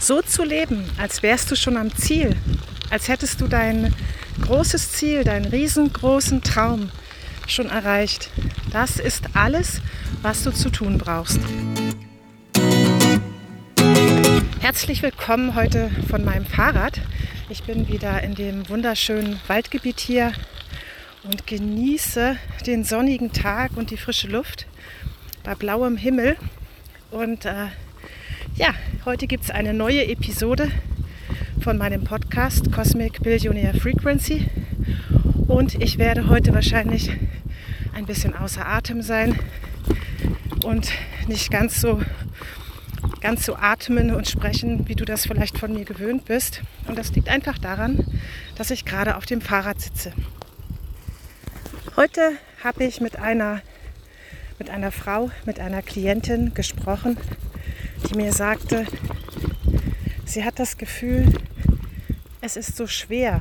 so zu leben, als wärst du schon am Ziel, als hättest du dein großes Ziel, deinen riesengroßen Traum schon erreicht. Das ist alles, was du zu tun brauchst. Herzlich willkommen heute von meinem Fahrrad. Ich bin wieder in dem wunderschönen Waldgebiet hier und genieße den sonnigen Tag und die frische Luft bei blauem Himmel. Und äh, ja, heute gibt es eine neue Episode von meinem Podcast Cosmic Billionaire Frequency. Und ich werde heute wahrscheinlich ein bisschen außer Atem sein und nicht ganz so ganz so atmen und sprechen, wie du das vielleicht von mir gewöhnt bist. Und das liegt einfach daran, dass ich gerade auf dem Fahrrad sitze. Heute habe ich mit einer, mit einer Frau, mit einer Klientin gesprochen, die mir sagte, sie hat das Gefühl, es ist so schwer.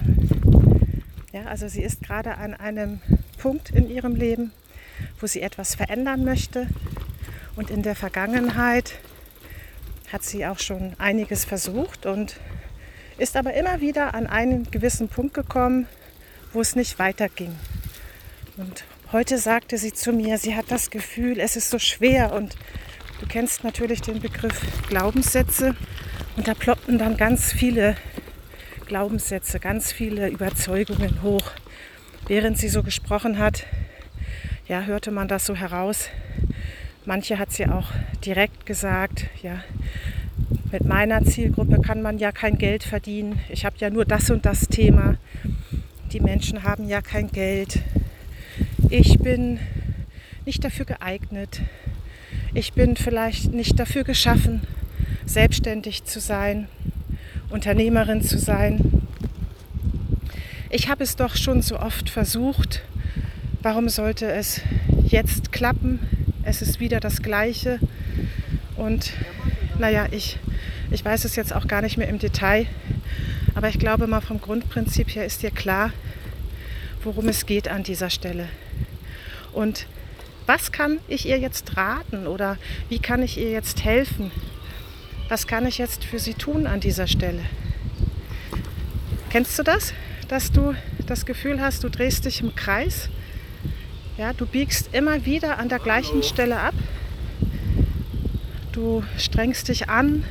Ja, also sie ist gerade an einem Punkt in ihrem Leben, wo sie etwas verändern möchte. Und in der Vergangenheit hat sie auch schon einiges versucht und ist aber immer wieder an einen gewissen Punkt gekommen, wo es nicht weiterging. Und heute sagte sie zu mir, sie hat das Gefühl, es ist so schwer und du kennst natürlich den Begriff Glaubenssätze und da ploppten dann ganz viele Glaubenssätze, ganz viele Überzeugungen hoch. Während sie so gesprochen hat, ja, hörte man das so heraus. Manche hat sie auch direkt gesagt, ja, mit meiner Zielgruppe kann man ja kein Geld verdienen. Ich habe ja nur das und das Thema. Die Menschen haben ja kein Geld. Ich bin nicht dafür geeignet. Ich bin vielleicht nicht dafür geschaffen, selbstständig zu sein, Unternehmerin zu sein. Ich habe es doch schon so oft versucht. Warum sollte es jetzt klappen? Es ist wieder das Gleiche. Und naja, ich ich weiß es jetzt auch gar nicht mehr im Detail, aber ich glaube mal vom Grundprinzip her ist dir klar, worum es geht an dieser Stelle. Und was kann ich ihr jetzt raten oder wie kann ich ihr jetzt helfen? Was kann ich jetzt für sie tun an dieser Stelle? Kennst du das, dass du das Gefühl hast, du drehst dich im Kreis? Ja, du biegst immer wieder an der gleichen Stelle ab. Du strengst dich an,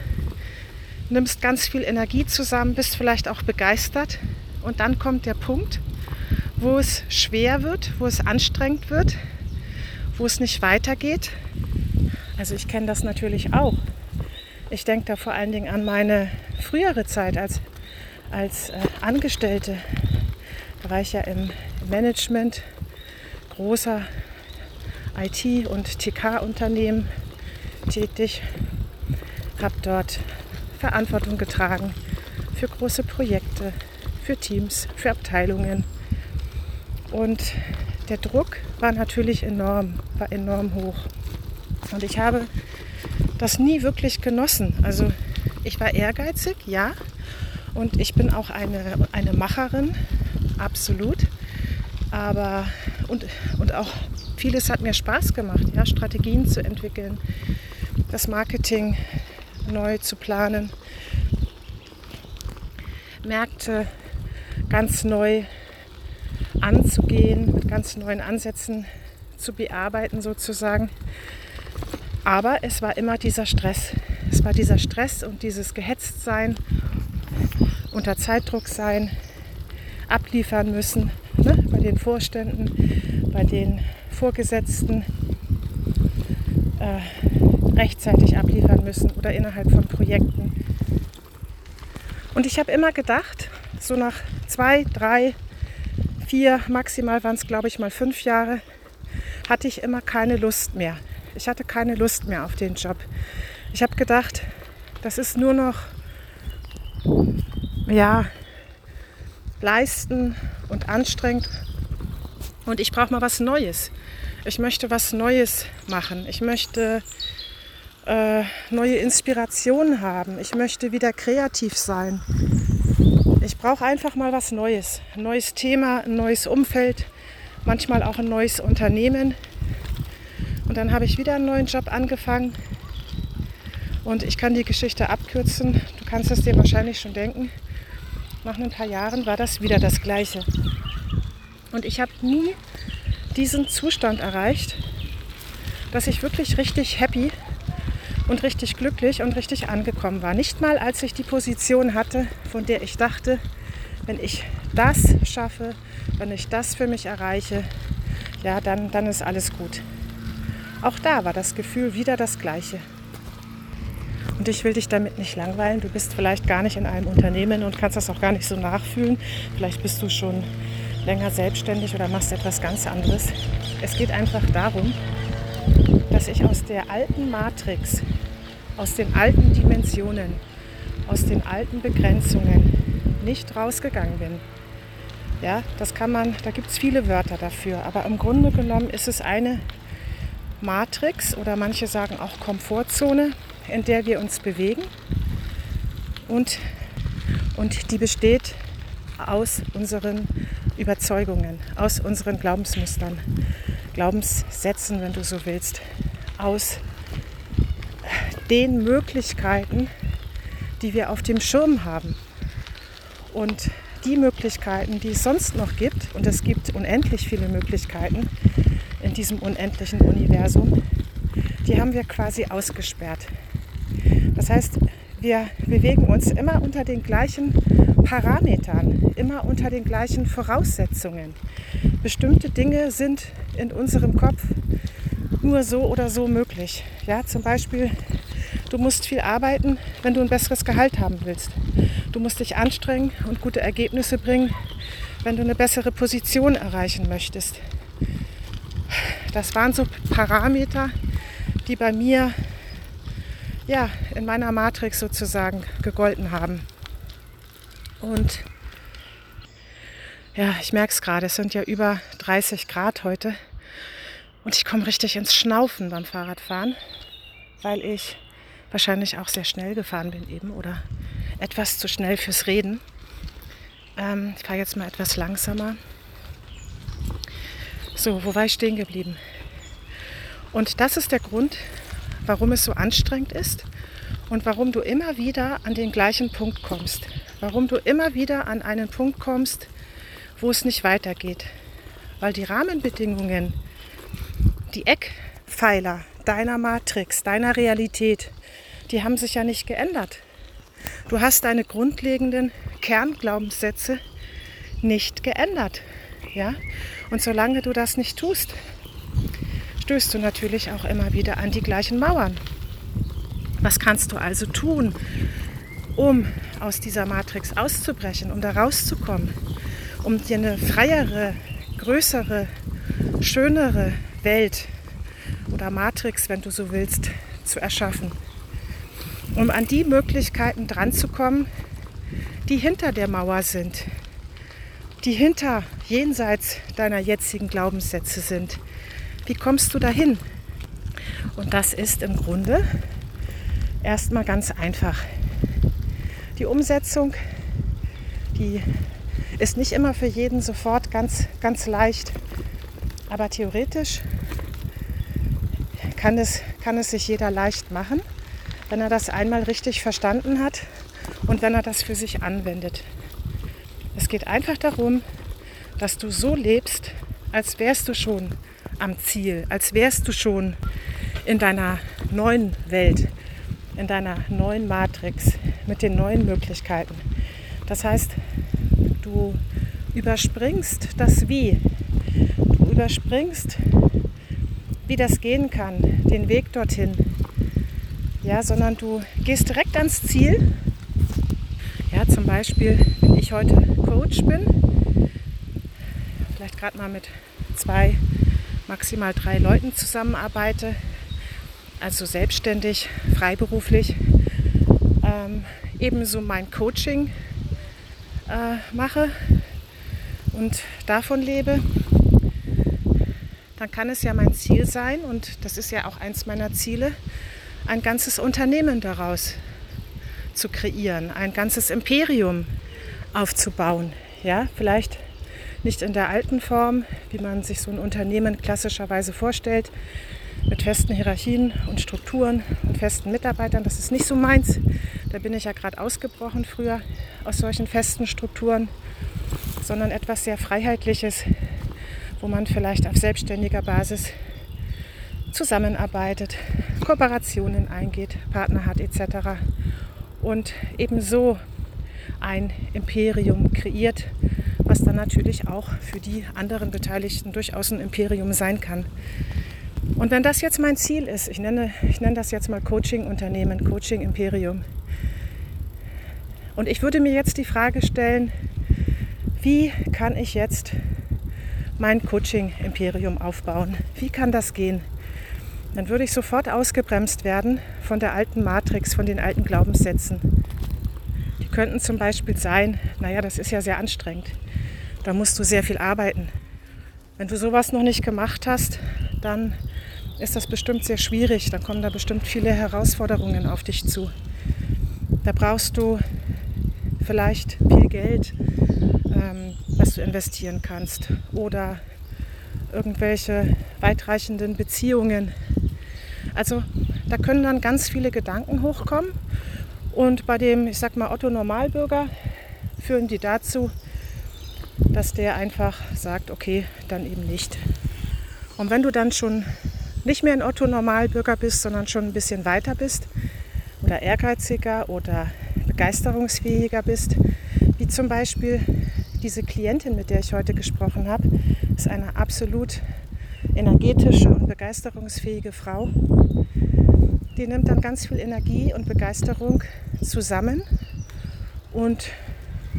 nimmst ganz viel Energie zusammen, bist vielleicht auch begeistert und dann kommt der Punkt, wo es schwer wird, wo es anstrengend wird, wo es nicht weitergeht. Also ich kenne das natürlich auch. Ich denke da vor allen Dingen an meine frühere Zeit als, als äh, Angestellte. Da war ich ja im Management großer IT- und TK-Unternehmen tätig, habe dort Verantwortung getragen für große Projekte, für Teams, für Abteilungen. Und der Druck war natürlich enorm, war enorm hoch. Und ich habe das nie wirklich genossen. Also ich war ehrgeizig, ja. Und ich bin auch eine, eine Macherin, absolut. Aber und, und auch vieles hat mir Spaß gemacht, ja, Strategien zu entwickeln, das Marketing neu zu planen, Märkte ganz neu anzugehen, mit ganz neuen Ansätzen zu bearbeiten sozusagen. Aber es war immer dieser Stress. Es war dieser Stress und dieses Gehetztsein, unter Zeitdruck sein, abliefern müssen ne? bei den Vorständen, bei den Vorgesetzten. Äh, rechtzeitig abliefern müssen oder innerhalb von Projekten. Und ich habe immer gedacht, so nach zwei, drei, vier, maximal waren es glaube ich mal fünf Jahre, hatte ich immer keine Lust mehr. Ich hatte keine Lust mehr auf den Job. Ich habe gedacht, das ist nur noch, ja, leisten und anstrengend. Und ich brauche mal was Neues. Ich möchte was Neues machen. Ich möchte äh, neue Inspirationen haben. Ich möchte wieder kreativ sein. Ich brauche einfach mal was Neues. Ein neues Thema, ein neues Umfeld, manchmal auch ein neues Unternehmen. Und dann habe ich wieder einen neuen Job angefangen. Und ich kann die Geschichte abkürzen. Du kannst es dir wahrscheinlich schon denken. Nach ein paar Jahren war das wieder das Gleiche. Und ich habe nie diesen Zustand erreicht, dass ich wirklich richtig happy und richtig glücklich und richtig angekommen war. Nicht mal, als ich die Position hatte, von der ich dachte, wenn ich das schaffe, wenn ich das für mich erreiche, ja, dann, dann ist alles gut. Auch da war das Gefühl wieder das gleiche. Und ich will dich damit nicht langweilen. Du bist vielleicht gar nicht in einem Unternehmen und kannst das auch gar nicht so nachfühlen. Vielleicht bist du schon länger selbstständig oder machst etwas ganz anderes. Es geht einfach darum, dass ich aus der alten Matrix, aus den alten Dimensionen, aus den alten Begrenzungen nicht rausgegangen bin. Ja, das kann man, da gibt es viele Wörter dafür, aber im Grunde genommen ist es eine Matrix oder manche sagen auch Komfortzone, in der wir uns bewegen und, und die besteht aus unseren Überzeugungen, aus unseren Glaubensmustern, Glaubenssätzen, wenn du so willst, aus den Möglichkeiten, die wir auf dem Schirm haben. Und die Möglichkeiten, die es sonst noch gibt, und es gibt unendlich viele Möglichkeiten in diesem unendlichen Universum, die haben wir quasi ausgesperrt. Das heißt, wir bewegen uns immer unter den gleichen Parametern, immer unter den gleichen Voraussetzungen. Bestimmte Dinge sind in unserem Kopf nur so oder so möglich. Ja, zum Beispiel, du musst viel arbeiten, wenn du ein besseres Gehalt haben willst. Du musst dich anstrengen und gute Ergebnisse bringen, wenn du eine bessere Position erreichen möchtest. Das waren so Parameter, die bei mir ja, in meiner Matrix sozusagen gegolten haben. Und ja, ich merke es gerade, es sind ja über 30 Grad heute. Und ich komme richtig ins Schnaufen beim Fahrradfahren, weil ich wahrscheinlich auch sehr schnell gefahren bin eben oder etwas zu schnell fürs Reden. Ähm, ich fahre jetzt mal etwas langsamer. So, wo war ich stehen geblieben? Und das ist der Grund, warum es so anstrengend ist und warum du immer wieder an den gleichen Punkt kommst. Warum du immer wieder an einen Punkt kommst, wo es nicht weitergeht. Weil die Rahmenbedingungen, die Eckpfeiler deiner Matrix, deiner Realität, die haben sich ja nicht geändert. Du hast deine grundlegenden Kernglaubenssätze nicht geändert. Ja? Und solange du das nicht tust, stößt du natürlich auch immer wieder an die gleichen Mauern. Was kannst du also tun, um aus dieser Matrix auszubrechen, um da rauszukommen, um dir eine freiere, größere, schönere Welt oder Matrix, wenn du so willst, zu erschaffen? Um an die Möglichkeiten dranzukommen, die hinter der Mauer sind, die hinter, jenseits deiner jetzigen Glaubenssätze sind. Wie kommst du dahin? Und das ist im Grunde erstmal ganz einfach. Die Umsetzung, die ist nicht immer für jeden sofort ganz, ganz leicht, aber theoretisch kann es, kann es sich jeder leicht machen, wenn er das einmal richtig verstanden hat und wenn er das für sich anwendet. Es geht einfach darum, dass du so lebst, als wärst du schon am Ziel, als wärst du schon in deiner neuen Welt, in deiner neuen Matrix mit den neuen Möglichkeiten. Das heißt, du überspringst das Wie. Du überspringst, wie das gehen kann, den Weg dorthin. Ja, sondern du gehst direkt ans Ziel. Ja, zum Beispiel, wenn ich heute Coach bin, vielleicht gerade mal mit zwei, maximal drei Leuten zusammenarbeite, also selbstständig, freiberuflich, ähm, ebenso mein Coaching äh, mache und davon lebe, dann kann es ja mein Ziel sein, und das ist ja auch eins meiner Ziele, ein ganzes Unternehmen daraus zu kreieren, ein ganzes Imperium aufzubauen. Ja, vielleicht nicht in der alten Form, wie man sich so ein Unternehmen klassischerweise vorstellt, mit festen Hierarchien und Strukturen und festen Mitarbeitern. Das ist nicht so meins. Da bin ich ja gerade ausgebrochen früher aus solchen festen Strukturen, sondern etwas sehr Freiheitliches, wo man vielleicht auf selbstständiger Basis zusammenarbeitet, Kooperationen eingeht, Partner hat etc. Und ebenso ein Imperium kreiert, was dann natürlich auch für die anderen Beteiligten durchaus ein Imperium sein kann. Und wenn das jetzt mein Ziel ist, ich nenne, ich nenne das jetzt mal Coaching-Unternehmen, Coaching-Imperium, und ich würde mir jetzt die Frage stellen, wie kann ich jetzt mein Coaching-Imperium aufbauen? Wie kann das gehen? Dann würde ich sofort ausgebremst werden von der alten Matrix, von den alten Glaubenssätzen. Die könnten zum Beispiel sein, naja, das ist ja sehr anstrengend. Da musst du sehr viel arbeiten. Wenn du sowas noch nicht gemacht hast, dann ist das bestimmt sehr schwierig. Dann kommen da bestimmt viele Herausforderungen auf dich zu. Da brauchst du vielleicht viel Geld, ähm, was du investieren kannst oder irgendwelche weitreichenden Beziehungen. Also da können dann ganz viele Gedanken hochkommen und bei dem, ich sag mal, Otto Normalbürger führen die dazu, dass der einfach sagt, okay, dann eben nicht. Und wenn du dann schon nicht mehr ein Otto Normalbürger bist, sondern schon ein bisschen weiter bist oder ehrgeiziger oder begeisterungsfähiger bist, wie zum Beispiel diese Klientin, mit der ich heute gesprochen habe, ist eine absolut energetische und begeisterungsfähige Frau. Die nimmt dann ganz viel Energie und Begeisterung zusammen und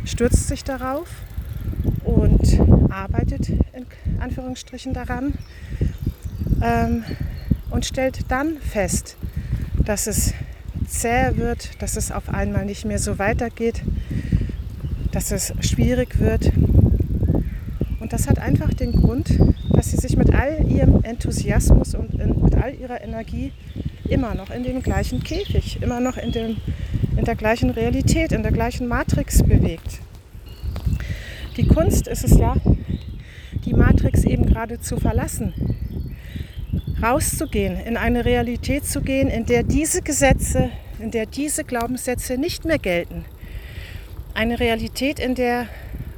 stürzt sich darauf und arbeitet in Anführungsstrichen daran ähm, und stellt dann fest, dass es zäh wird, dass es auf einmal nicht mehr so weitergeht, dass es schwierig wird. Und das hat einfach den Grund, dass sie sich mit all ihrem Enthusiasmus und in, mit all ihrer Energie immer noch in dem gleichen Käfig, immer noch in, dem, in der gleichen Realität, in der gleichen Matrix bewegt. Die Kunst ist es ja, die Matrix eben gerade zu verlassen, rauszugehen, in eine Realität zu gehen, in der diese Gesetze, in der diese Glaubenssätze nicht mehr gelten. Eine Realität, in der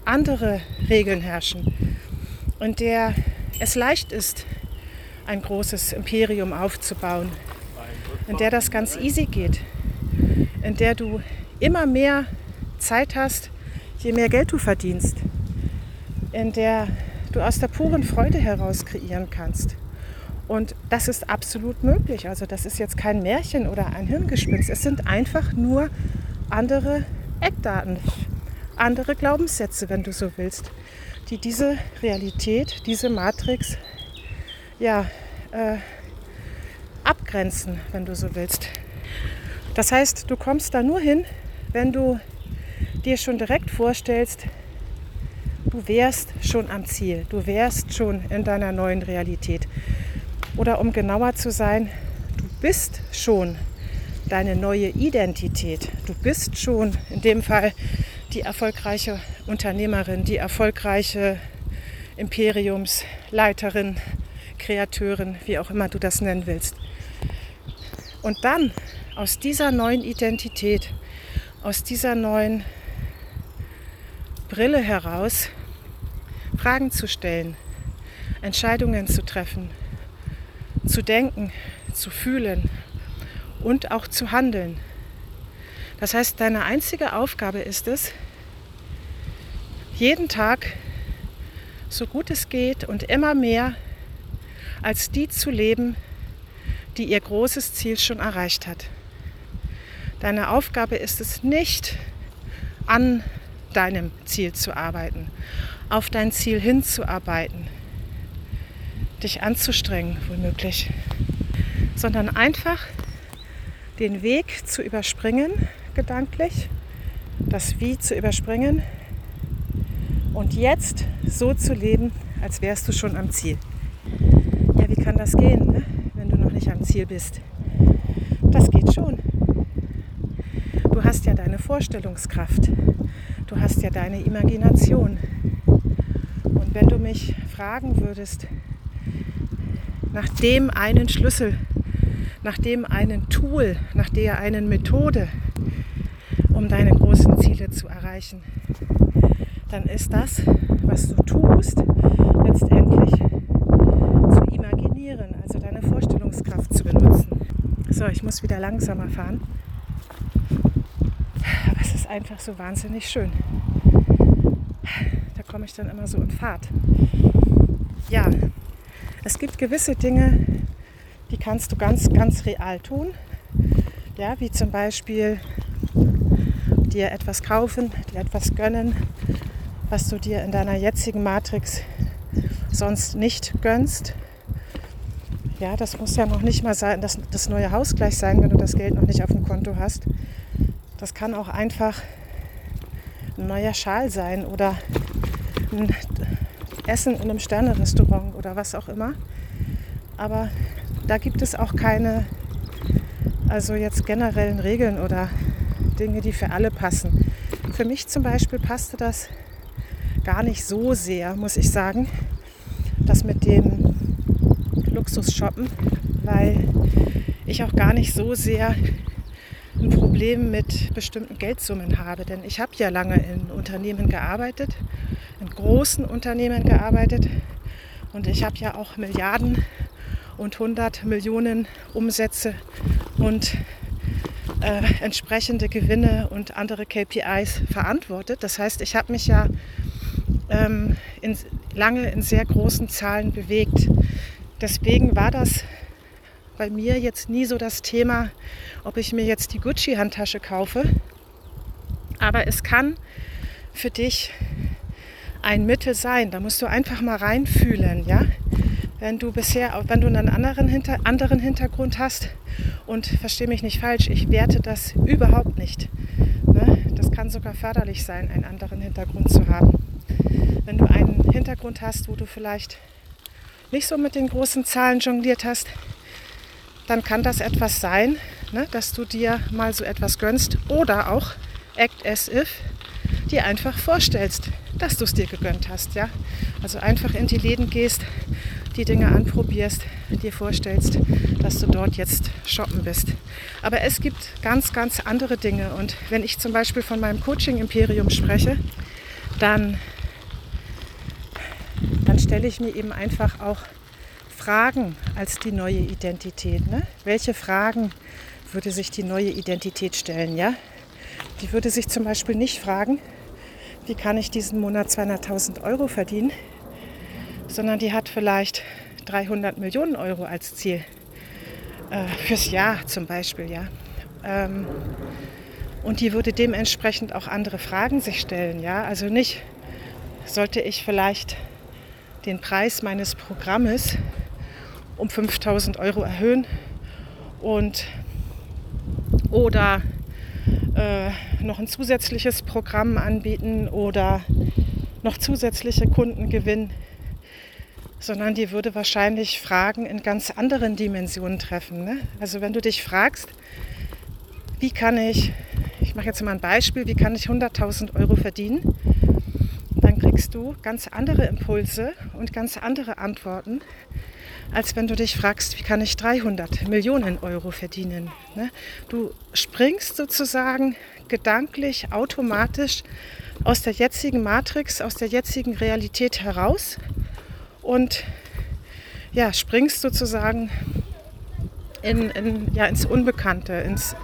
andere Regeln herrschen, in der es leicht ist, ein großes Imperium aufzubauen, in der das ganz easy geht, in der du immer mehr Zeit hast, je mehr Geld du verdienst, in der du aus der puren Freude heraus kreieren kannst. Und das ist absolut möglich. Also das ist jetzt kein Märchen oder ein Hirngespinst. Es sind einfach nur andere Eckdaten, andere Glaubenssätze, wenn du so willst, die diese Realität, diese Matrix ja, äh, abgrenzen, wenn du so willst. Das heißt, du kommst da nur hin, wenn du dir schon direkt vorstellst, du wärst schon am Ziel, du wärst schon in deiner neuen Realität. Oder um genauer zu sein, du bist schon deine neue Identität. Du bist schon in dem Fall die erfolgreiche Unternehmerin, die erfolgreiche Imperiumsleiterin, Kreateurin, wie auch immer du das nennen willst. Und dann aus dieser neuen Identität, aus dieser neuen Brille heraus Fragen zu stellen, Entscheidungen zu treffen, zu denken, zu fühlen und auch zu handeln. Das heißt, deine einzige Aufgabe ist es, jeden Tag so gut es geht und immer mehr als die zu leben, die ihr großes Ziel schon erreicht hat. Deine Aufgabe ist es nicht, an deinem Ziel zu arbeiten, auf dein Ziel hinzuarbeiten, dich anzustrengen, womöglich, sondern einfach den Weg zu überspringen, gedanklich, das Wie zu überspringen und jetzt so zu leben, als wärst du schon am Ziel. Ja, wie kann das gehen, ne? wenn du noch nicht am Ziel bist? Das geht schon. Du hast ja deine Vorstellungskraft. Du hast ja deine Imagination. Und wenn du mich fragen würdest, nach dem einen Schlüssel, nach dem einen Tool, nach der einen Methode, um deine großen Ziele zu erreichen, dann ist das, was du tust, letztendlich zu imaginieren, also deine Vorstellungskraft zu benutzen. So, ich muss wieder langsamer fahren. Aber es ist einfach so wahnsinnig schön. Da komme ich dann immer so in Fahrt. Ja, es gibt gewisse Dinge, die kannst du ganz, ganz real tun. Ja, wie zum Beispiel dir etwas kaufen, dir etwas gönnen, was du dir in deiner jetzigen Matrix sonst nicht gönnst. Ja, das muss ja noch nicht mal sein, das, das neue Haus gleich sein, wenn du das Geld noch nicht auf dem Konto hast. Das kann auch einfach ein neuer Schal sein oder ein Essen in einem Sternerestaurant oder was auch immer. Aber da gibt es auch keine, also jetzt generellen Regeln oder Dinge, die für alle passen. Für mich zum Beispiel passte das gar nicht so sehr, muss ich sagen, das mit dem Luxus-Shoppen, weil ich auch gar nicht so sehr ein Problem mit bestimmten Geldsummen habe. Denn ich habe ja lange in Unternehmen gearbeitet, in großen Unternehmen gearbeitet und ich habe ja auch Milliarden und 100 Millionen Umsätze und äh, entsprechende Gewinne und andere KPIs verantwortet. Das heißt, ich habe mich ja ähm, in, lange in sehr großen Zahlen bewegt. Deswegen war das bei mir jetzt nie so das Thema, ob ich mir jetzt die Gucci-Handtasche kaufe. Aber es kann für dich ein Mittel sein. Da musst du einfach mal reinfühlen, ja. Wenn du bisher, wenn du einen anderen, Hinter, anderen Hintergrund hast und verstehe mich nicht falsch, ich werte das überhaupt nicht. Ne? Das kann sogar förderlich sein, einen anderen Hintergrund zu haben. Wenn du einen Hintergrund hast, wo du vielleicht nicht so mit den großen Zahlen jongliert hast, dann kann das etwas sein, ne, dass du dir mal so etwas gönnst oder auch act as if dir einfach vorstellst, dass du es dir gegönnt hast. Ja? Also einfach in die Läden gehst, die Dinge anprobierst, dir vorstellst, dass du dort jetzt shoppen bist. Aber es gibt ganz, ganz andere Dinge. Und wenn ich zum Beispiel von meinem Coaching-Imperium spreche, dann, dann stelle ich mir eben einfach auch Fragen als die neue Identität. Ne? Welche Fragen würde sich die neue Identität stellen? Ja? Die würde sich zum Beispiel nicht fragen, wie kann ich diesen Monat 200.000 Euro verdienen, sondern die hat vielleicht 300 Millionen Euro als Ziel. Äh, fürs Jahr zum Beispiel, ja. Ähm, und die würde dementsprechend auch andere Fragen sich stellen, ja. Also nicht, sollte ich vielleicht den Preis meines Programmes um 5000 Euro erhöhen und oder äh, noch ein zusätzliches Programm anbieten oder noch zusätzliche Kunden gewinnen, sondern die würde wahrscheinlich Fragen in ganz anderen Dimensionen treffen. Ne? Also wenn du dich fragst, wie kann ich, ich mache jetzt mal ein Beispiel, wie kann ich 100.000 Euro verdienen, dann kriegst du ganz andere Impulse und ganz andere Antworten, als wenn du dich fragst, wie kann ich 300 Millionen Euro verdienen. Ne? Du springst sozusagen gedanklich, automatisch aus der jetzigen Matrix, aus der jetzigen Realität heraus und ja, springst sozusagen in, in, ja, ins Unbekannte, ins,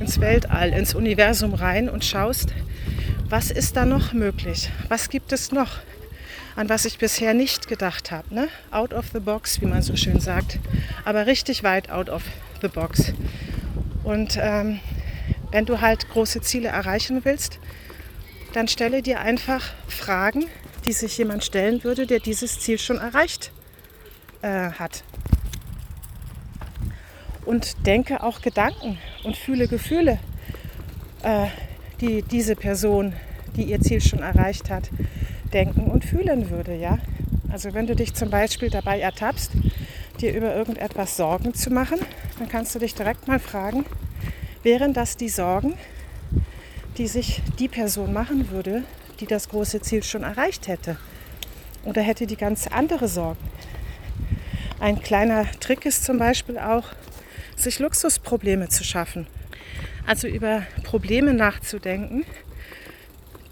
ins Weltall, ins Universum rein und schaust, was ist da noch möglich? Was gibt es noch? an was ich bisher nicht gedacht habe. Ne? Out of the box, wie man so schön sagt. Aber richtig weit out of the box. Und ähm, wenn du halt große Ziele erreichen willst, dann stelle dir einfach Fragen, die sich jemand stellen würde, der dieses Ziel schon erreicht äh, hat. Und denke auch Gedanken und fühle Gefühle, äh, die diese Person, die ihr Ziel schon erreicht hat, denken und fühlen würde, ja. Also wenn du dich zum Beispiel dabei ertappst, dir über irgendetwas Sorgen zu machen, dann kannst du dich direkt mal fragen, wären das die Sorgen, die sich die Person machen würde, die das große Ziel schon erreicht hätte? Oder hätte die ganz andere Sorgen? Ein kleiner Trick ist zum Beispiel auch, sich Luxusprobleme zu schaffen. Also über Probleme nachzudenken,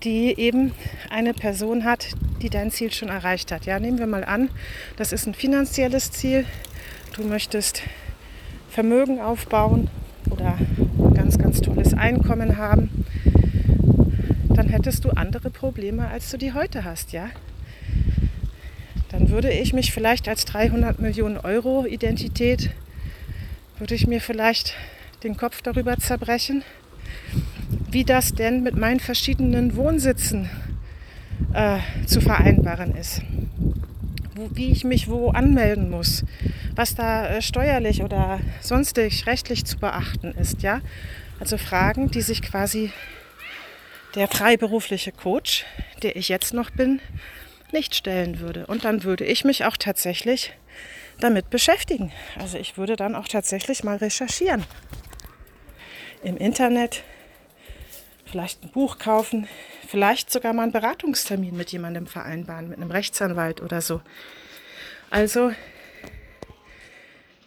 die eben eine Person hat, die dein Ziel schon erreicht hat. Ja, nehmen wir mal an, das ist ein finanzielles Ziel. Du möchtest Vermögen aufbauen oder ein ganz, ganz tolles Einkommen haben. Hättest du andere Probleme, als du die heute hast, ja? Dann würde ich mich vielleicht als 300 Millionen Euro Identität, würde ich mir vielleicht den Kopf darüber zerbrechen, wie das denn mit meinen verschiedenen Wohnsitzen äh, zu vereinbaren ist. Wo, wie ich mich wo anmelden muss, was da äh, steuerlich oder sonstig rechtlich zu beachten ist. Ja? Also Fragen, die sich quasi der freiberufliche Coach, der ich jetzt noch bin, nicht stellen würde. Und dann würde ich mich auch tatsächlich damit beschäftigen. Also ich würde dann auch tatsächlich mal recherchieren. Im Internet, vielleicht ein Buch kaufen, vielleicht sogar mal einen Beratungstermin mit jemandem vereinbaren, mit einem Rechtsanwalt oder so. Also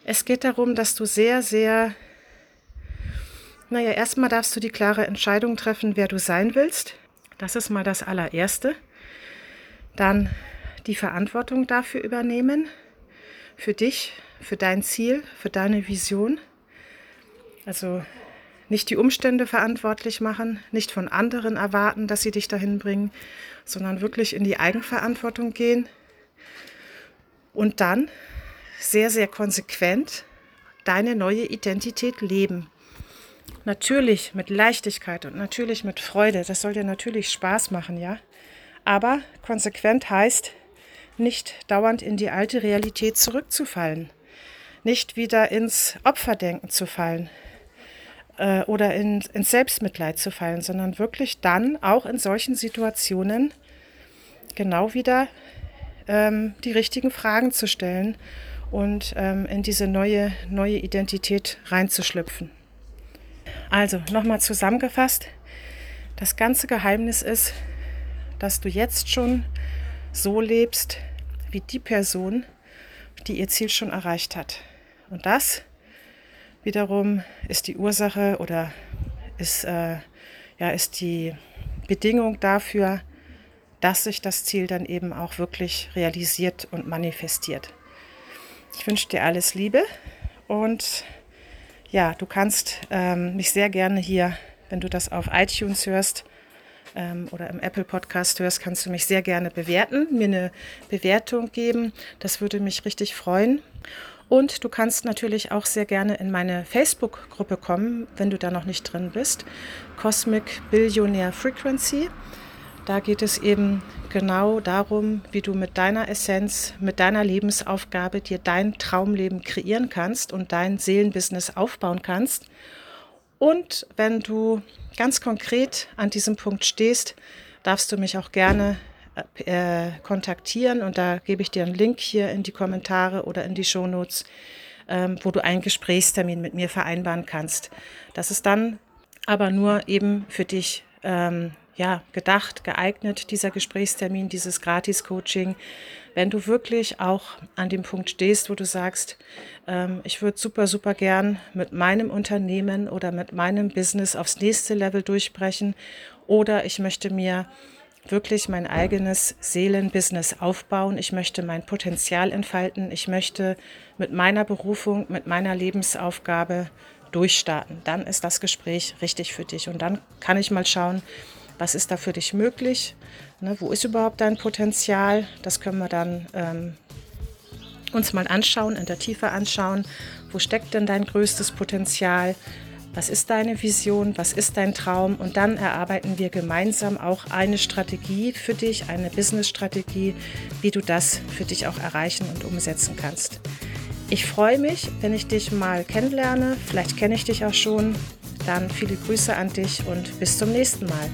es geht darum, dass du sehr, sehr, naja, erstmal darfst du die klare Entscheidung treffen, wer du sein willst. Das ist mal das allererste. Dann die Verantwortung dafür übernehmen, für dich, für dein Ziel, für deine Vision. Also nicht die Umstände verantwortlich machen, nicht von anderen erwarten, dass sie dich dahin bringen, sondern wirklich in die Eigenverantwortung gehen und dann sehr, sehr konsequent deine neue Identität leben. Natürlich mit Leichtigkeit und natürlich mit Freude. Das soll dir natürlich Spaß machen, ja. Aber konsequent heißt, nicht dauernd in die alte Realität zurückzufallen, nicht wieder ins Opferdenken zu fallen, äh, oder in, ins Selbstmitleid zu fallen, sondern wirklich dann auch in solchen Situationen genau wieder ähm, die richtigen Fragen zu stellen und ähm, in diese neue, neue Identität reinzuschlüpfen. Also nochmal zusammengefasst, das ganze Geheimnis ist, dass du jetzt schon so lebst wie die Person, die ihr Ziel schon erreicht hat. Und das wiederum ist die Ursache oder ist, äh, ja, ist die Bedingung dafür, dass sich das Ziel dann eben auch wirklich realisiert und manifestiert. Ich wünsche dir alles Liebe und ja, du kannst ähm, mich sehr gerne hier, wenn du das auf iTunes hörst ähm, oder im Apple Podcast hörst, kannst du mich sehr gerne bewerten, mir eine Bewertung geben. Das würde mich richtig freuen. Und du kannst natürlich auch sehr gerne in meine Facebook-Gruppe kommen, wenn du da noch nicht drin bist. Cosmic Billionaire Frequency. Da geht es eben genau darum, wie du mit deiner Essenz, mit deiner Lebensaufgabe dir dein Traumleben kreieren kannst und dein Seelenbusiness aufbauen kannst. Und wenn du ganz konkret an diesem Punkt stehst, darfst du mich auch gerne äh, kontaktieren und da gebe ich dir einen Link hier in die Kommentare oder in die Shownotes, ähm, wo du einen Gesprächstermin mit mir vereinbaren kannst. Das ist dann aber nur eben für dich ähm, ja, gedacht, geeignet, dieser Gesprächstermin, dieses Gratis-Coaching, wenn du wirklich auch an dem Punkt stehst, wo du sagst, ähm, ich würde super, super gern mit meinem Unternehmen oder mit meinem Business aufs nächste Level durchbrechen oder ich möchte mir wirklich mein eigenes Seelenbusiness aufbauen. Ich möchte mein Potenzial entfalten. Ich möchte mit meiner Berufung, mit meiner Lebensaufgabe durchstarten. Dann ist das Gespräch richtig für dich. Und dann kann ich mal schauen, was ist da für dich möglich? Ne, wo ist überhaupt dein Potenzial? Das können wir dann ähm, uns mal anschauen, in der Tiefe anschauen. Wo steckt denn dein größtes Potenzial? Was ist deine Vision? Was ist dein Traum? Und dann erarbeiten wir gemeinsam auch eine Strategie für dich, eine Business-Strategie, wie du das für dich auch erreichen und umsetzen kannst. Ich freue mich, wenn ich dich mal kennenlerne. Vielleicht kenne ich dich auch schon. Dann viele Grüße an dich und bis zum nächsten Mal.